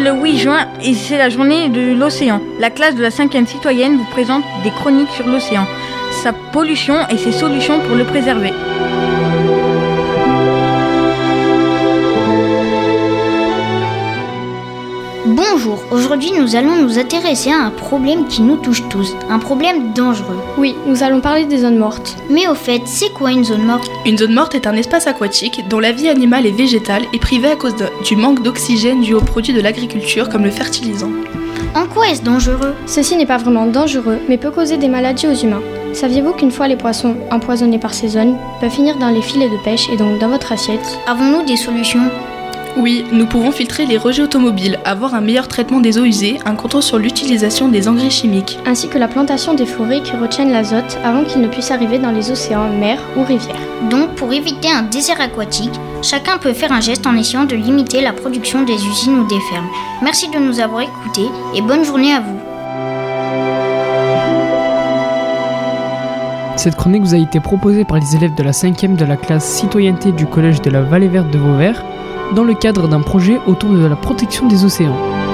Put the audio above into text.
8 juin et c'est la journée de l'océan. La classe de la 5e citoyenne vous présente des chroniques sur l'océan, sa pollution et ses solutions pour le préserver. Bonjour, aujourd'hui nous allons nous intéresser à un problème qui nous touche tous, un problème dangereux. Oui, nous allons parler des zones mortes. Mais au fait, c'est quoi une zone morte? Une zone morte est un espace aquatique dont la vie animale et végétale est privée à cause de- du manque d'oxygène dû aux produits de l'agriculture comme le fertilisant. En quoi est-ce dangereux? Ceci n'est pas vraiment dangereux, mais peut causer des maladies aux humains. Saviez-vous qu'une fois les poissons empoisonnés par ces zones peuvent finir dans les filets de pêche et donc dans votre assiette? Avons-nous des solutions? Oui, nous pouvons filtrer les rejets automobiles, avoir un meilleur traitement des eaux usées, un contrôle sur l'utilisation des engrais chimiques. Ainsi que la plantation des forêts qui retiennent l'azote avant qu'il ne puisse arriver dans les océans, mers ou rivières. Donc pour éviter un désert aquatique, chacun peut faire un geste en essayant de limiter la production des usines ou des fermes. Merci de nous avoir écoutés et bonne journée à vous. Cette chronique vous a été proposée par les élèves de la 5e de la classe citoyenneté du collège de la Vallée Verte de Vauvert dans le cadre d'un projet autour de la protection des océans.